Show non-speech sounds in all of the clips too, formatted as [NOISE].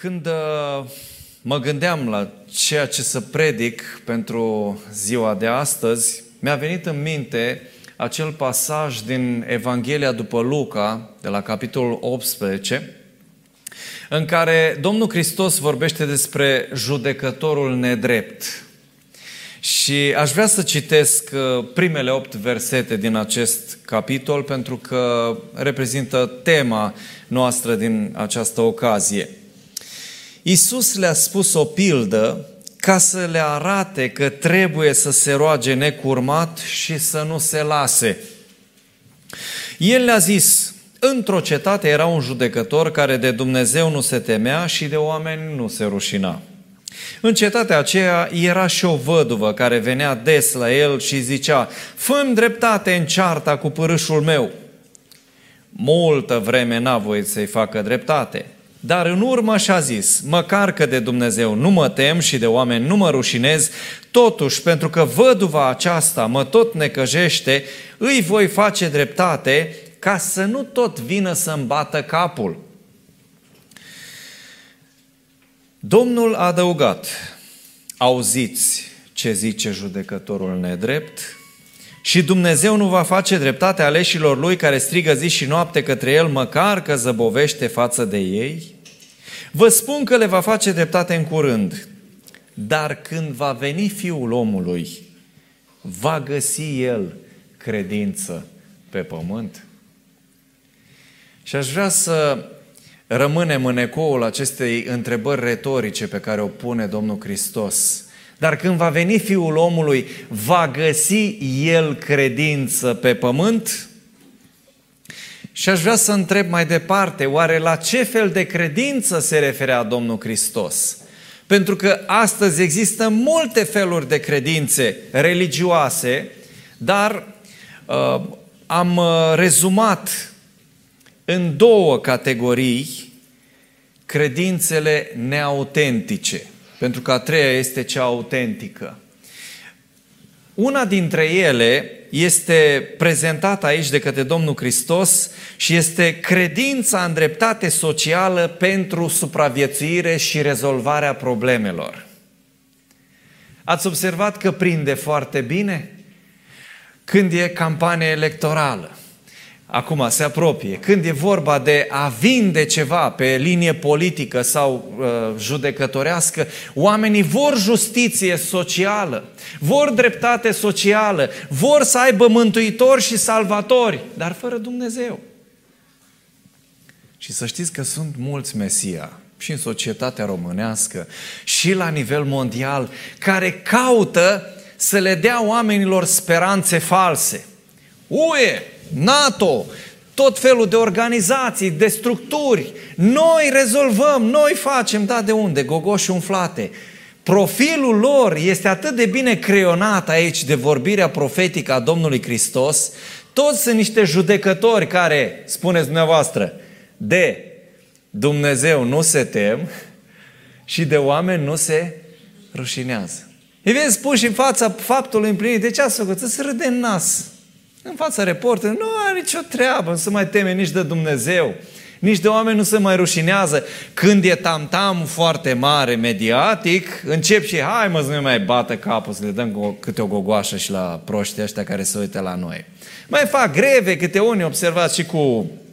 Când uh, mă gândeam la ceea ce să predic pentru ziua de astăzi, mi-a venit în minte acel pasaj din Evanghelia după Luca, de la capitolul 18, în care Domnul Hristos vorbește despre judecătorul nedrept. Și aș vrea să citesc uh, primele opt versete din acest capitol pentru că reprezintă tema noastră din această ocazie. Iisus le-a spus o pildă ca să le arate că trebuie să se roage necurmat și să nu se lase. El le-a zis, într-o cetate era un judecător care de Dumnezeu nu se temea și de oameni nu se rușina. În cetatea aceea era și o văduvă care venea des la el și zicea, fă dreptate în cearta cu părâșul meu. Multă vreme n-a voit să-i facă dreptate, dar în urmă și-a zis, măcar că de Dumnezeu nu mă tem și de oameni nu mă rușinez, totuși, pentru că văduva aceasta mă tot necăjește, îi voi face dreptate ca să nu tot vină să-mi bată capul. Domnul a adăugat, auziți ce zice judecătorul nedrept, și Dumnezeu nu va face dreptate aleșilor lui care strigă zi și noapte către el, măcar că zăbovește față de ei? Vă spun că le va face dreptate în curând, dar când va veni Fiul omului, va găsi el credință pe pământ? Și aș vrea să rămânem în ecoul acestei întrebări retorice pe care o pune Domnul Hristos. Dar când va veni Fiul omului, va găsi El credință pe pământ? Și aș vrea să întreb mai departe, oare la ce fel de credință se referea Domnul Hristos? Pentru că astăzi există multe feluri de credințe religioase, dar uh, am uh, rezumat în două categorii credințele neautentice, pentru că a treia este cea autentică. Una dintre ele este prezentată aici de către Domnul Hristos și este credința în dreptate socială pentru supraviețuire și rezolvarea problemelor. Ați observat că prinde foarte bine când e campanie electorală acum se apropie, când e vorba de a vinde ceva pe linie politică sau uh, judecătorească, oamenii vor justiție socială, vor dreptate socială, vor să aibă mântuitori și salvatori, dar fără Dumnezeu. Și să știți că sunt mulți Mesia și în societatea românească și la nivel mondial care caută să le dea oamenilor speranțe false. UE, NATO, tot felul de organizații, de structuri. Noi rezolvăm, noi facem, da, de unde? Gogoși umflate. Profilul lor este atât de bine creionat aici de vorbirea profetică a Domnului Hristos, toți sunt niște judecători care, spuneți dumneavoastră, de Dumnezeu nu se tem și de oameni nu se rușinează. Îi vezi puși în fața faptului împlinit. De ce ați făcut? Să râde în nas. În fața reporterului, nu are nicio treabă, nu se mai teme nici de Dumnezeu, nici de oameni nu se mai rușinează. Când e tamtam foarte mare, mediatic, încep și hai mă să nu mai bată capul, să le dăm câte o gogoașă și la proștii ăștia care se uită la noi. Mai fac greve, câte unii observați și cu Uh,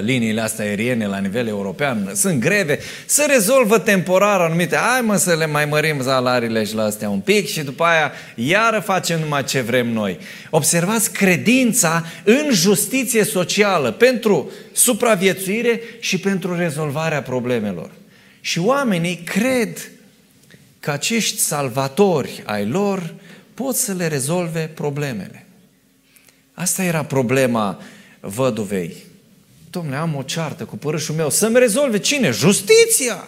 liniile astea aeriene la nivel european, sunt greve, se rezolvă temporar anumite, hai mă să le mai mărim salariile și la astea un pic și după aia iară facem numai ce vrem noi. Observați credința în justiție socială pentru supraviețuire și pentru rezolvarea problemelor. Și oamenii cred că acești salvatori ai lor pot să le rezolve problemele. Asta era problema văduvei domnule, am o ceartă cu părâșul meu, să-mi rezolve cine? Justiția!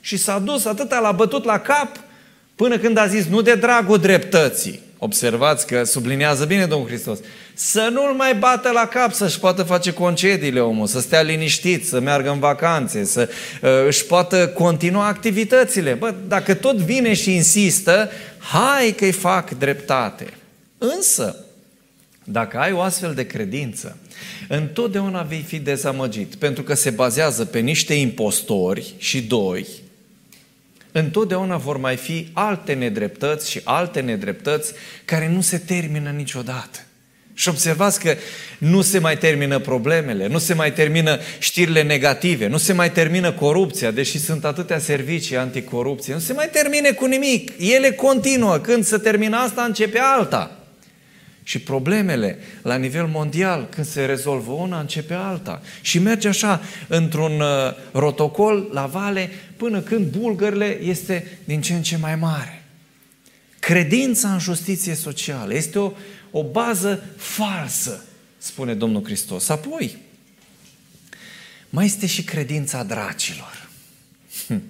Și s-a dus atâta, l-a bătut la cap, până când a zis, nu de dragul dreptății. Observați că sublinează bine Domnul Hristos. Să nu-l mai bată la cap, să-și poată face concediile omul, să stea liniștit, să meargă în vacanțe, să uh, își poată continua activitățile. Bă, dacă tot vine și insistă, hai că-i fac dreptate. Însă, Dacă ai o astfel de credință, întotdeauna vei fi dezamăgit, pentru că se bazează pe niște impostori și doi, întotdeauna vor mai fi alte nedreptăți și alte nedreptăți care nu se termină niciodată. Și observați că nu se mai termină problemele, nu se mai termină știrile negative, nu se mai termină corupția, deși sunt atâtea servicii anticorupție, nu se mai termine cu nimic. Ele continuă. Când se termină asta, începe alta. Și problemele la nivel mondial, când se rezolvă una, începe alta. Și merge așa, într-un uh, rotocol la vale, până când bulgările este din ce în ce mai mare. Credința în justiție socială este o, o bază falsă, spune Domnul Hristos. Apoi, mai este și credința dracilor. Hm.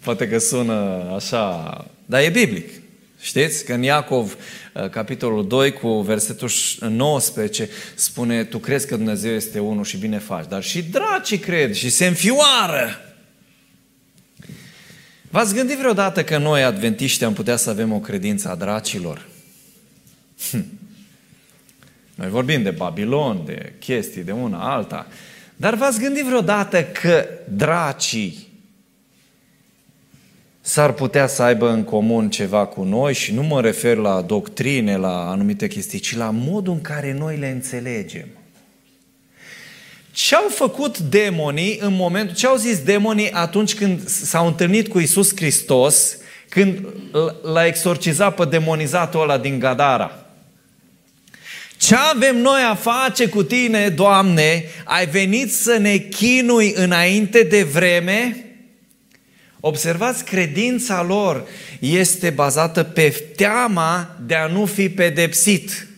Poate că sună așa, dar e biblic. Știți că în Iacov, uh, capitolul 2, cu versetul 19, spune, tu crezi că Dumnezeu este unul și bine faci, dar și dracii cred și se înfioară. V-ați gândit vreodată că noi, adventiști, am putea să avem o credință a dracilor? Hm. Noi vorbim de Babilon, de chestii de una alta, dar v-ați gândit vreodată că dracii s-ar putea să aibă în comun ceva cu noi și nu mă refer la doctrine, la anumite chestii, ci la modul în care noi le înțelegem. Ce au făcut demonii în momentul, ce au zis demonii atunci când s-au întâlnit cu Isus Hristos, când l-a exorcizat pe demonizatul ăla din Gadara? Ce avem noi a face cu tine, Doamne? Ai venit să ne chinui înainte de vreme? Observați, credința lor este bazată pe teama de a nu fi pedepsit,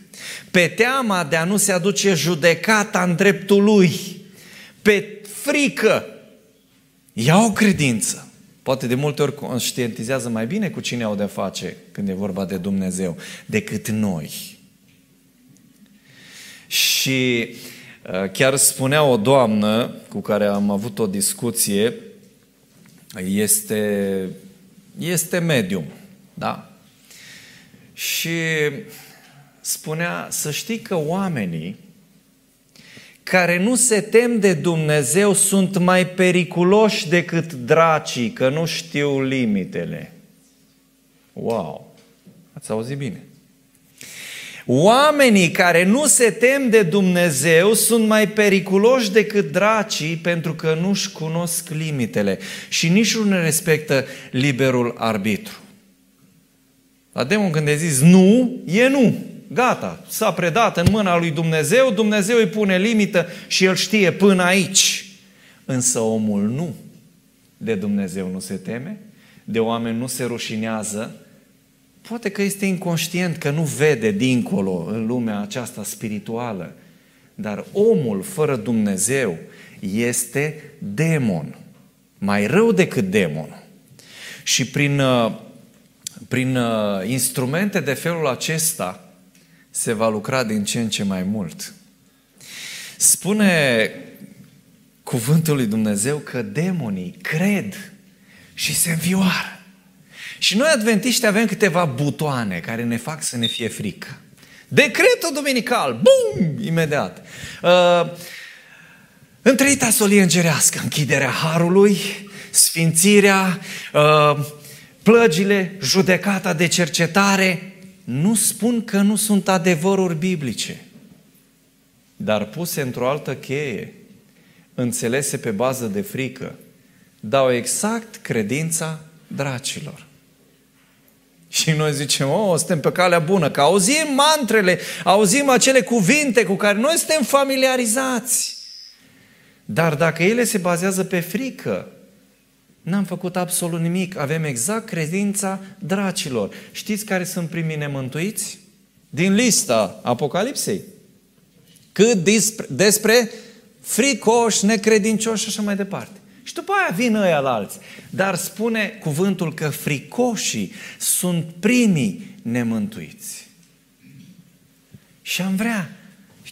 pe teama de a nu se aduce judecata în dreptul lui, pe frică. Ia o credință. Poate de multe ori conștientizează mai bine cu cine au de face când e vorba de Dumnezeu decât noi. Și uh, chiar spunea o doamnă cu care am avut o discuție, este, este medium, da? Și spunea să știi că oamenii care nu se tem de Dumnezeu sunt mai periculoși decât dracii, că nu știu limitele. Wow! Ați auzit bine. Oamenii care nu se tem de Dumnezeu sunt mai periculoși decât dracii pentru că nu-și cunosc limitele și nici nu ne respectă liberul arbitru. La demon când ai zis nu, e nu. Gata, s-a predat în mâna lui Dumnezeu, Dumnezeu îi pune limită și el știe până aici. Însă omul nu. De Dumnezeu nu se teme, de oameni nu se rușinează, Poate că este inconștient, că nu vede dincolo în lumea aceasta spirituală. Dar omul fără Dumnezeu este demon. Mai rău decât demon. Și prin, uh, prin uh, instrumente de felul acesta se va lucra din ce în ce mai mult. Spune cuvântul lui Dumnezeu că demonii cred și se învioară. Și noi adventiști avem câteva butoane care ne fac să ne fie frică. Decretul duminical, bum, imediat. Uh, întreita solie îngerească, închiderea harului, sfințirea, uh, plăgile, judecata de cercetare, nu spun că nu sunt adevăruri biblice, dar puse într-o altă cheie, înțelese pe bază de frică, dau exact credința dracilor. Și noi zicem, oh, suntem pe calea bună, că auzim mantrele, auzim acele cuvinte cu care noi suntem familiarizați. Dar dacă ele se bazează pe frică, n-am făcut absolut nimic. Avem exact credința dracilor. Știți care sunt primii nemântuiți? Din lista Apocalipsei. Cât despre, despre fricoși, necredincioși și așa mai departe. Și după aia vin ăia la alții. Dar spune cuvântul că fricoșii sunt primii nemântuiți. Și am vrea,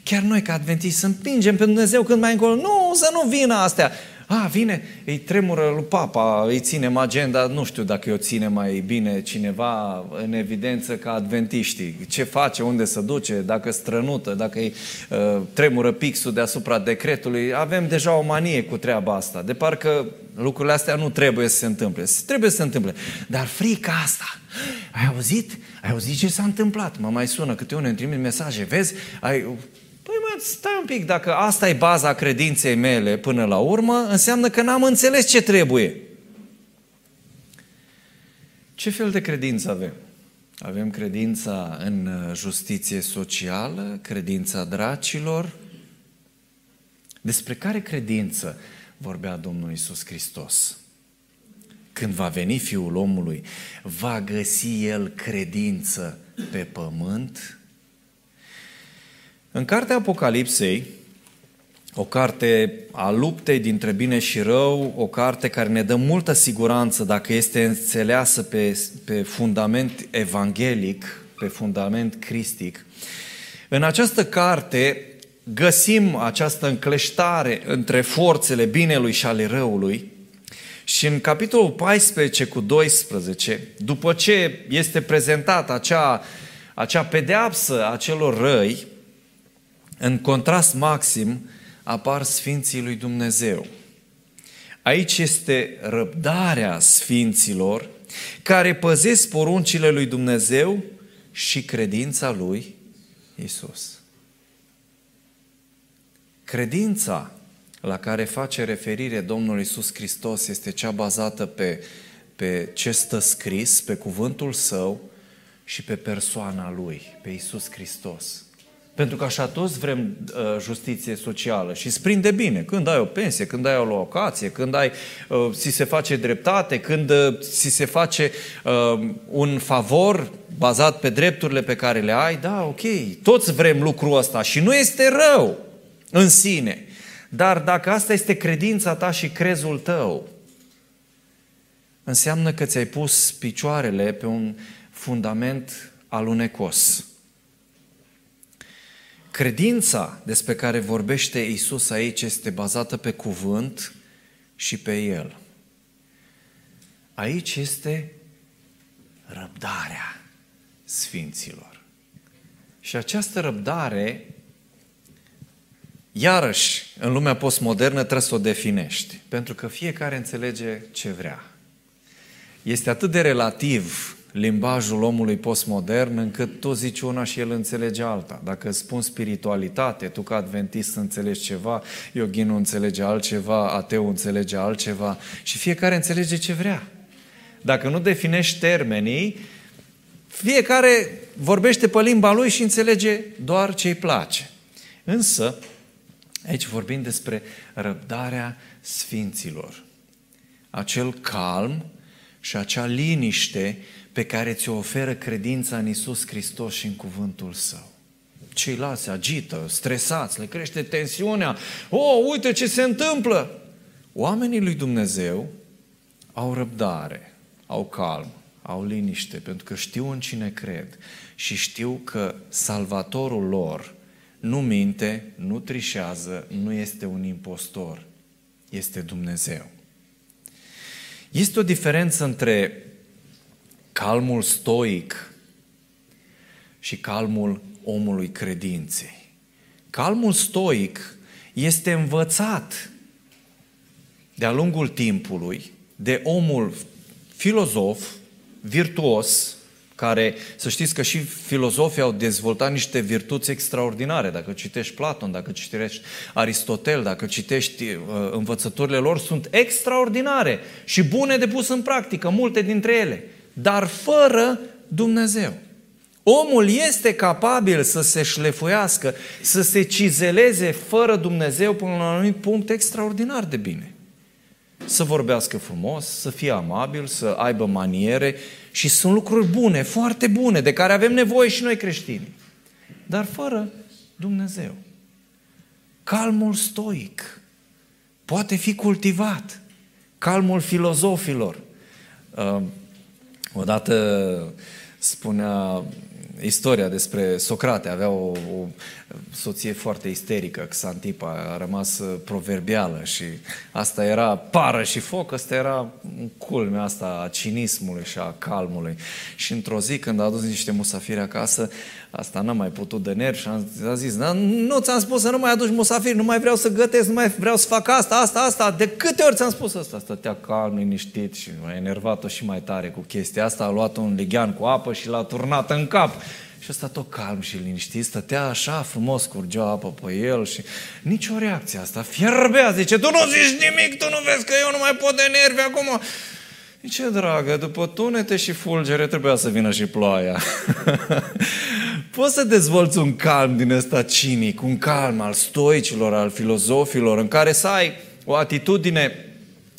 chiar noi ca adventiști, să împingem pe Dumnezeu când mai încolo. Nu, să nu vină astea. A, vine, îi tremură lui papa, îi ținem agenda, nu știu dacă o ține mai bine cineva în evidență ca adventiștii. Ce face, unde se duce, dacă strănută, dacă îi uh, tremură pixul deasupra decretului. Avem deja o manie cu treaba asta. De parcă lucrurile astea nu trebuie să se întâmple. Trebuie să se întâmple. Dar frica asta, ai auzit? Ai auzit ce s-a întâmplat? Mă mai sună câte unul, îmi trimit mesaje, vezi? Ai, Păi mă, stai un pic, dacă asta e baza credinței mele până la urmă, înseamnă că n-am înțeles ce trebuie. Ce fel de credință avem? Avem credința în uh, justiție socială, credința dracilor. Despre care credință vorbea Domnul Isus Hristos? Când va veni Fiul omului, va găsi El credință pe pământ? În cartea Apocalipsei, o carte a luptei dintre bine și rău, o carte care ne dă multă siguranță dacă este înțeleasă pe, pe fundament evanghelic, pe fundament cristic. În această carte găsim această încleștare între forțele binelui și ale răului și în capitolul 14 cu 12, după ce este prezentată acea, acea pedeapsă a celor răi, în contrast maxim apar Sfinții lui Dumnezeu. Aici este răbdarea Sfinților care păzesc poruncile lui Dumnezeu și credința lui Isus. Credința la care face referire Domnul Isus Hristos este cea bazată pe, pe ce stă scris, pe cuvântul Său și pe persoana Lui, pe Isus Hristos. Pentru că așa toți vrem uh, justiție socială și îți prinde bine. Când ai o pensie, când ai o locație, când ai, uh, ți se face dreptate, când uh, ți se face uh, un favor bazat pe drepturile pe care le ai, da, ok, toți vrem lucrul ăsta și nu este rău în sine. Dar dacă asta este credința ta și crezul tău, înseamnă că ți-ai pus picioarele pe un fundament alunecos. Credința despre care vorbește Isus aici este bazată pe cuvânt și pe El. Aici este răbdarea Sfinților. Și această răbdare, iarăși, în lumea postmodernă trebuie să o definești, pentru că fiecare înțelege ce vrea. Este atât de relativ limbajul omului postmodern, încât tu zici una și el înțelege alta. Dacă îți spun spiritualitate, tu ca adventist înțelegi ceva, yoghinul înțelege altceva, ateu înțelege altceva și fiecare înțelege ce vrea. Dacă nu definești termenii, fiecare vorbește pe limba lui și înțelege doar ce îi place. Însă, aici vorbim despre răbdarea sfinților. Acel calm și acea liniște pe care ți-o oferă credința în Isus Hristos și în cuvântul Său. Ceilalți se agită, stresați, le crește tensiunea. Oh, uite ce se întâmplă! Oamenii lui Dumnezeu au răbdare, au calm, au liniște, pentru că știu în cine cred și știu că salvatorul lor nu minte, nu trișează, nu este un impostor, este Dumnezeu. Este o diferență între calmul stoic și calmul omului credinței. Calmul stoic este învățat de-a lungul timpului de omul filozof, virtuos, care, să știți că și filozofii au dezvoltat niște virtuți extraordinare. Dacă citești Platon, dacă citești Aristotel, dacă citești uh, învățăturile lor, sunt extraordinare și bune de pus în practică, multe dintre ele dar fără Dumnezeu. Omul este capabil să se șlefuiască, să se cizeleze fără Dumnezeu până la un anumit punct extraordinar de bine. Să vorbească frumos, să fie amabil, să aibă maniere și sunt lucruri bune, foarte bune, de care avem nevoie și noi creștini. Dar fără Dumnezeu. Calmul stoic poate fi cultivat. Calmul filozofilor. Uh, Odată spunea istoria despre Socrate. Avea o, o soție foarte isterică, Xantipa, a rămas uh, proverbială și asta era pară și foc, asta era culmea asta a cinismului și a calmului. Și într-o zi, când a adus niște musafiri acasă, asta n-a mai putut de nervi și a zis, da, nu ți-am spus să nu mai aduci musafiri, nu mai vreau să gătesc, nu mai vreau să fac asta, asta, asta, de câte ori ți-am spus asta? Stătea calm, liniștit și a enervat-o și mai tare cu chestia asta, a luat un lighean cu apă și l-a turnat în cap. Și ăsta tot calm și liniștit, stătea așa frumos, curgea apă pe el și nicio reacție asta. Fierbea, zice, tu nu zici nimic, tu nu vezi că eu nu mai pot de nervi acum. Zice, dragă, după tunete și fulgere trebuia să vină și ploaia. [LAUGHS] Poți să dezvolți un calm din ăsta cinic, un calm al stoicilor, al filozofilor, în care să ai o atitudine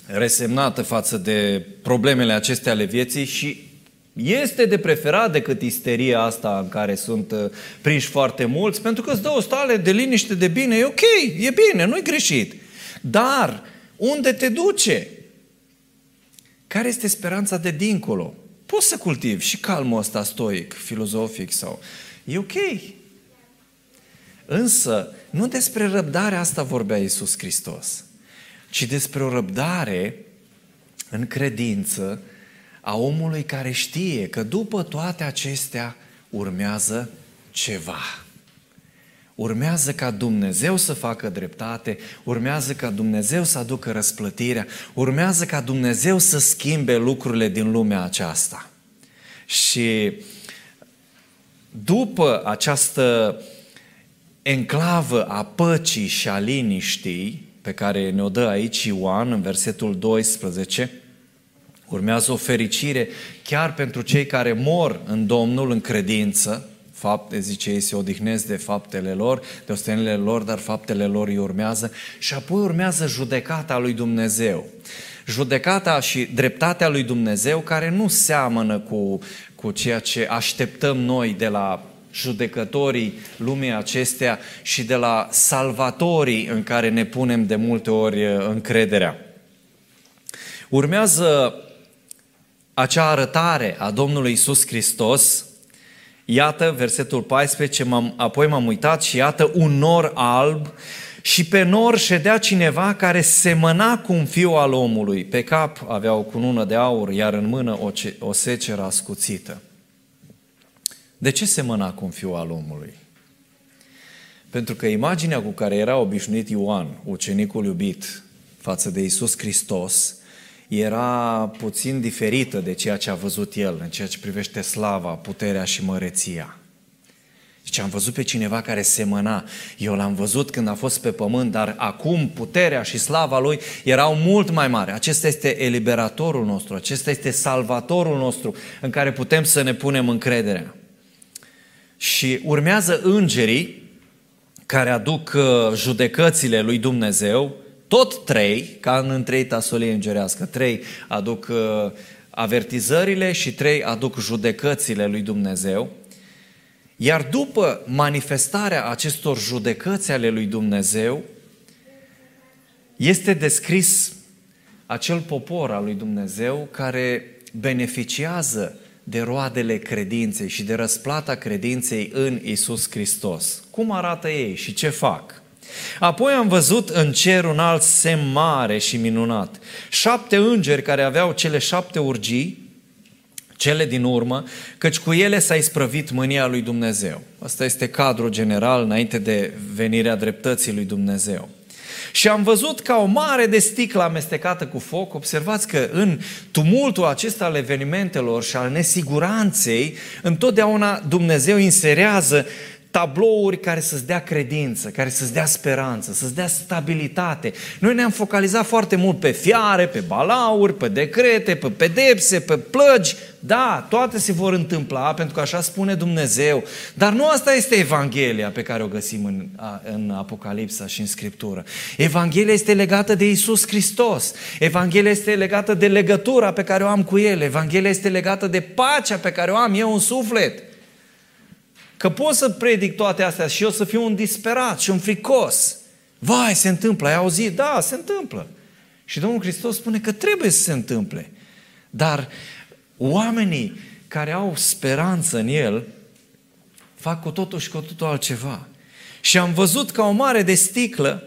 resemnată față de problemele acestea ale vieții și este de preferat decât isteria asta în care sunt uh, prinși foarte mulți, pentru că îți dă o stare de liniște, de bine, e ok, e bine, nu-i greșit. Dar unde te duce? Care este speranța de dincolo? Poți să cultivi și calmul ăsta stoic, filozofic sau... E ok. Însă, nu despre răbdarea asta vorbea Iisus Hristos, ci despre o răbdare în credință a omului care știe că după toate acestea urmează ceva. Urmează ca Dumnezeu să facă dreptate, urmează ca Dumnezeu să aducă răsplătirea, urmează ca Dumnezeu să schimbe lucrurile din lumea aceasta. Și după această enclavă a păcii și a liniștii, pe care ne-o dă aici Ioan în versetul 12, urmează o fericire chiar pentru cei care mor în Domnul în credință, fapte, zice ei, se odihnesc de faptele lor, de ostenile lor, dar faptele lor îi urmează. Și apoi urmează judecata lui Dumnezeu. Judecata și dreptatea lui Dumnezeu care nu seamănă cu, cu ceea ce așteptăm noi de la judecătorii lumii acestea și de la salvatorii în care ne punem de multe ori uh, încrederea. Urmează acea arătare a Domnului Isus Hristos Iată, versetul 14, m-am, apoi m-am uitat și iată un nor alb și pe nor ședea cineva care semăna cu un fiu al omului. Pe cap avea o cunună de aur, iar în mână o, ce, o seceră ascuțită. De ce semăna cu un fiu al omului? Pentru că imaginea cu care era obișnuit Ioan, ucenicul iubit, față de Isus Hristos, era puțin diferită de ceea ce a văzut el în ceea ce privește slava, puterea și măreția. Și am văzut pe cineva care semăna. Eu l-am văzut când a fost pe pământ, dar acum puterea și slava lui erau mult mai mari. Acesta este eliberatorul nostru, acesta este salvatorul nostru în care putem să ne punem încrederea. Și urmează îngerii care aduc uh, judecățile lui Dumnezeu tot trei, ca în întrei tasolie îngerească, trei aduc uh, avertizările și trei aduc judecățile lui Dumnezeu. Iar după manifestarea acestor judecăți ale lui Dumnezeu, este descris acel popor al lui Dumnezeu care beneficiază de roadele credinței și de răsplata credinței în Isus Hristos. Cum arată ei și ce fac? Apoi am văzut în cer un alt semn mare și minunat. Șapte îngeri care aveau cele șapte urgii, cele din urmă, căci cu ele s-a isprăvit mânia lui Dumnezeu. Asta este cadrul general înainte de venirea dreptății lui Dumnezeu. Și am văzut ca o mare de sticlă amestecată cu foc. Observați că în tumultul acesta al evenimentelor și al nesiguranței, întotdeauna Dumnezeu inserează tablouri care să-ți dea credință, care să-ți dea speranță, să-ți dea stabilitate. Noi ne-am focalizat foarte mult pe fiare, pe balauri, pe decrete, pe pedepse, pe plăgi. Da, toate se vor întâmpla pentru că așa spune Dumnezeu. Dar nu asta este Evanghelia pe care o găsim în, în Apocalipsa și în Scriptură. Evanghelia este legată de Isus Hristos. Evanghelia este legată de legătura pe care o am cu El. Evanghelia este legată de pacea pe care o am eu în suflet. Că pot să predic toate astea și eu să fiu un disperat și un fricos. Vai, se întâmplă, ai auzit? Da, se întâmplă. Și Domnul Hristos spune că trebuie să se întâmple. Dar oamenii care au speranță în El fac cu totul și cu totul altceva. Și am văzut ca o mare de sticlă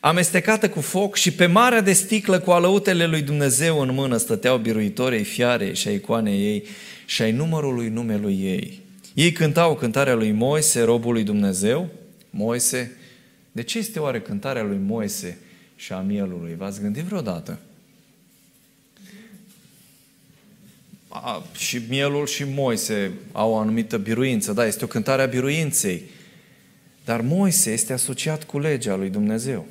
amestecată cu foc și pe marea de sticlă cu alăutele lui Dumnezeu în mână stăteau biruitorii fiare și a icoanei ei și ai numărului numelui ei. Ei cântau cântarea lui Moise, robul lui Dumnezeu. Moise, de ce este oare cântarea lui Moise și a mielului? V-ați gândit vreodată? A, și mielul și Moise au o anumită biruință. Da, este o cântare a biruinței. Dar Moise este asociat cu legea lui Dumnezeu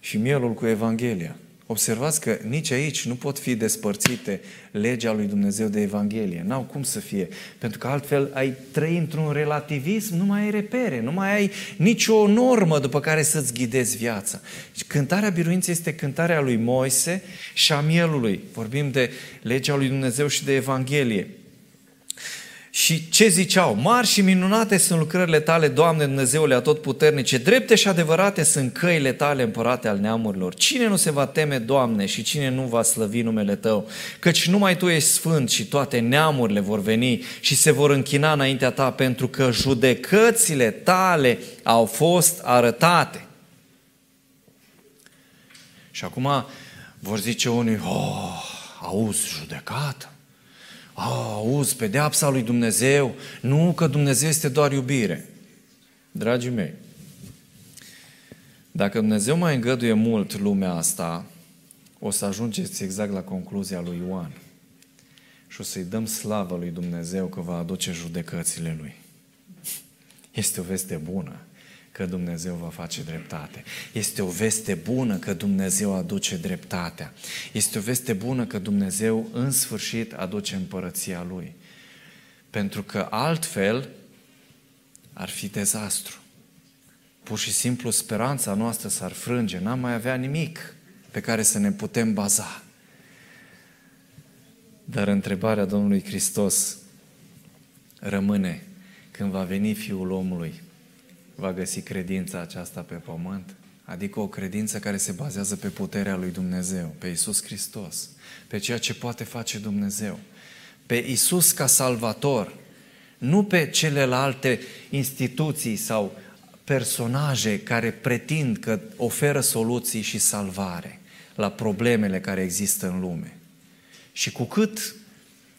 și mielul cu Evanghelia. Observați că nici aici nu pot fi despărțite legea lui Dumnezeu de Evanghelie. N-au cum să fie. Pentru că altfel ai trăi într-un relativism, nu mai ai repere, nu mai ai nicio normă după care să-ți ghidezi viața. Deci, cântarea biruinței este cântarea lui Moise și a mielului. Vorbim de legea lui Dumnezeu și de Evanghelie. Și ce ziceau? Mari și minunate sunt lucrările tale, Doamne Dumnezeule Atotputernice, drepte și adevărate sunt căile tale, împărate al neamurilor. Cine nu se va teme, Doamne, și cine nu va slăvi numele Tău? Căci numai Tu ești sfânt și toate neamurile vor veni și se vor închina înaintea Ta, pentru că judecățile Tale au fost arătate. Și acum vor zice unii, oh, auzi, judecată auzi, pedeapsa lui Dumnezeu, nu că Dumnezeu este doar iubire. Dragii mei, dacă Dumnezeu mai îngăduie mult lumea asta, o să ajungeți exact la concluzia lui Ioan. Și o să-i dăm slavă lui Dumnezeu că va aduce judecățile lui. Este o veste bună că Dumnezeu va face dreptate. Este o veste bună că Dumnezeu aduce dreptatea. Este o veste bună că Dumnezeu în sfârșit aduce împărăția Lui. Pentru că altfel ar fi dezastru. Pur și simplu speranța noastră s-ar frânge, n-am mai avea nimic pe care să ne putem baza. Dar întrebarea Domnului Hristos rămâne când va veni Fiul omului va găsi credința aceasta pe pământ? Adică o credință care se bazează pe puterea lui Dumnezeu, pe Isus Hristos, pe ceea ce poate face Dumnezeu, pe Isus ca salvator, nu pe celelalte instituții sau personaje care pretind că oferă soluții și salvare la problemele care există în lume. Și cu cât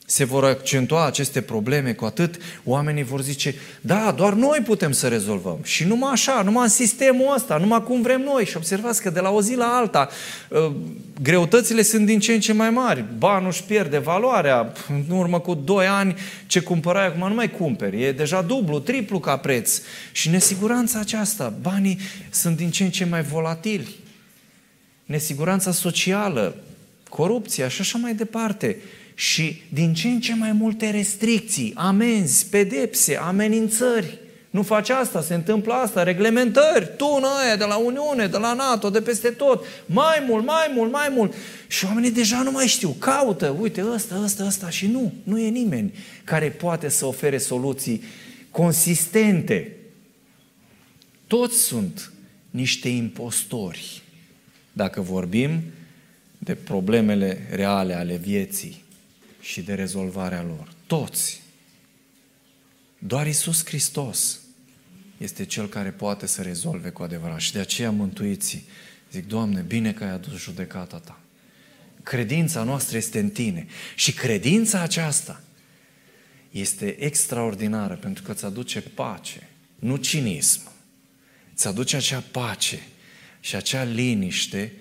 se vor accentua aceste probleme, cu atât oamenii vor zice, da, doar noi putem să rezolvăm. Și numai așa, numai în sistemul ăsta, numai cum vrem noi. Și observați că de la o zi la alta, ă, greutățile sunt din ce în ce mai mari. Banul își pierde valoarea. În urmă cu 2 ani, ce cumpărai acum nu mai cumperi. E deja dublu, triplu ca preț. Și nesiguranța aceasta, banii sunt din ce în ce mai volatili. Nesiguranța socială, corupția și așa mai departe și din ce în ce mai multe restricții, amenzi, pedepse, amenințări. Nu faci asta, se întâmplă asta, reglementări, tună aia de la Uniune, de la NATO, de peste tot, mai mult, mai mult, mai mult. Și oamenii deja nu mai știu, caută, uite, ăsta, ăsta, ăsta și nu, nu e nimeni care poate să ofere soluții consistente. Toți sunt niște impostori. Dacă vorbim de problemele reale ale vieții, și de rezolvarea lor. Toți. Doar Isus Hristos este Cel care poate să rezolve cu adevărat. Și de aceea mântuiții zic, Doamne, bine că ai adus judecata Ta. Credința noastră este în Tine. Și credința aceasta este extraordinară pentru că îți aduce pace, nu cinism. Îți aduce acea pace și acea liniște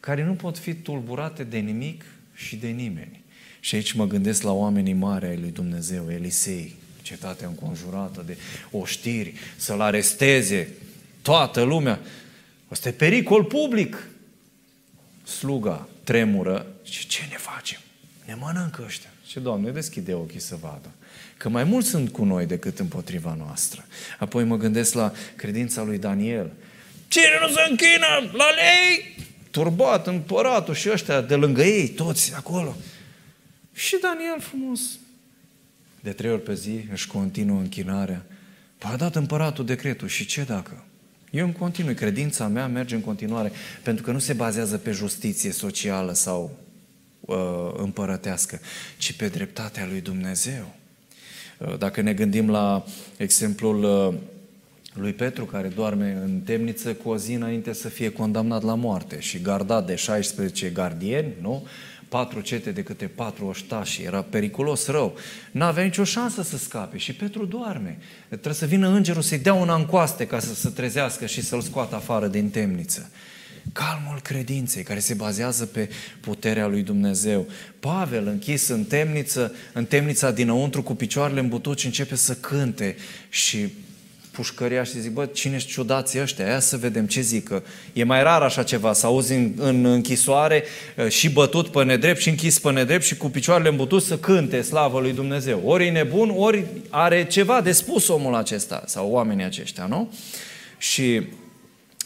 care nu pot fi tulburate de nimic și de nimeni. Și aici mă gândesc la oamenii mari ai lui Dumnezeu, Elisei, cetatea înconjurată de oștiri, să-l aresteze toată lumea. Asta e pericol public. Sluga tremură și ce ne facem? Ne mănâncă ăștia. Și Doamne, deschide ochii să vadă. Că mai mulți sunt cu noi decât împotriva noastră. Apoi mă gândesc la credința lui Daniel. Cine nu se închină la lei? Turbat împăratul și ăștia de lângă ei, toți acolo. Și Daniel frumos, de trei ori pe zi își continuă închinarea. Păi a dat împăratul decretul și ce dacă? Eu în continui, credința mea merge în continuare, pentru că nu se bazează pe justiție socială sau uh, împărătească, ci pe dreptatea lui Dumnezeu. Dacă ne gândim la exemplul lui Petru, care doarme în temniță cu o zi înainte să fie condamnat la moarte și gardat de 16 gardieni, nu? Patru cete de câte patru oștași, era periculos rău. N-avea nicio șansă să scape și Petru doarme. Trebuie să vină îngerul să-i dea un ancoaste ca să se trezească și să-l scoată afară din temniță. Calmul credinței care se bazează pe puterea lui Dumnezeu. Pavel, închis în temniță, în temnița dinăuntru cu picioarele în butuci, începe să cânte și pușcăria și zic, bă, cine și ciudații ăștia? Ia să vedem ce zică. E mai rar așa ceva, să auzi în, în închisoare și bătut pe nedrept și închis pe nedrept și cu picioarele îmbutut să cânte slavă lui Dumnezeu. Ori e nebun, ori are ceva de spus omul acesta sau oamenii aceștia, nu? Și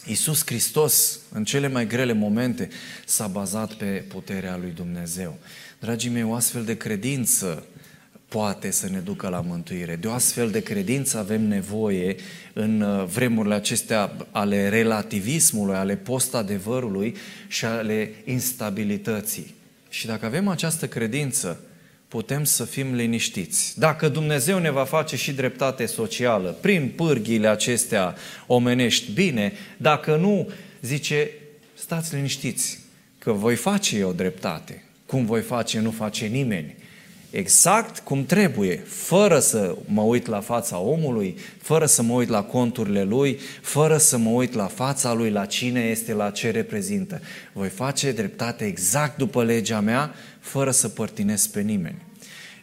Iisus Hristos, în cele mai grele momente, s-a bazat pe puterea lui Dumnezeu. Dragii mei, o astfel de credință poate să ne ducă la mântuire. De o astfel de credință avem nevoie în uh, vremurile acestea ale relativismului, ale postadevărului și ale instabilității. Și dacă avem această credință, putem să fim liniștiți. Dacă Dumnezeu ne va face și dreptate socială prin pârghiile acestea omenești, bine, dacă nu, zice, stați liniștiți, că voi face eu dreptate. Cum voi face, nu face nimeni exact cum trebuie, fără să mă uit la fața omului, fără să mă uit la conturile lui, fără să mă uit la fața lui, la cine este, la ce reprezintă. Voi face dreptate exact după legea mea, fără să părtinesc pe nimeni.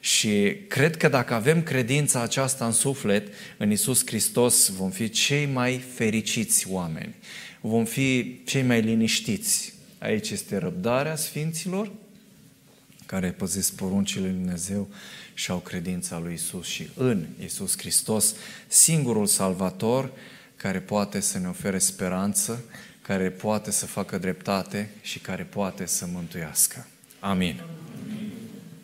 Și cred că dacă avem credința aceasta în suflet, în Isus Hristos, vom fi cei mai fericiți oameni. Vom fi cei mai liniștiți. Aici este răbdarea Sfinților, care păzesc poruncile lui Dumnezeu și au credința lui Isus și în Isus Hristos, singurul salvator care poate să ne ofere speranță, care poate să facă dreptate și care poate să mântuiască. Amin.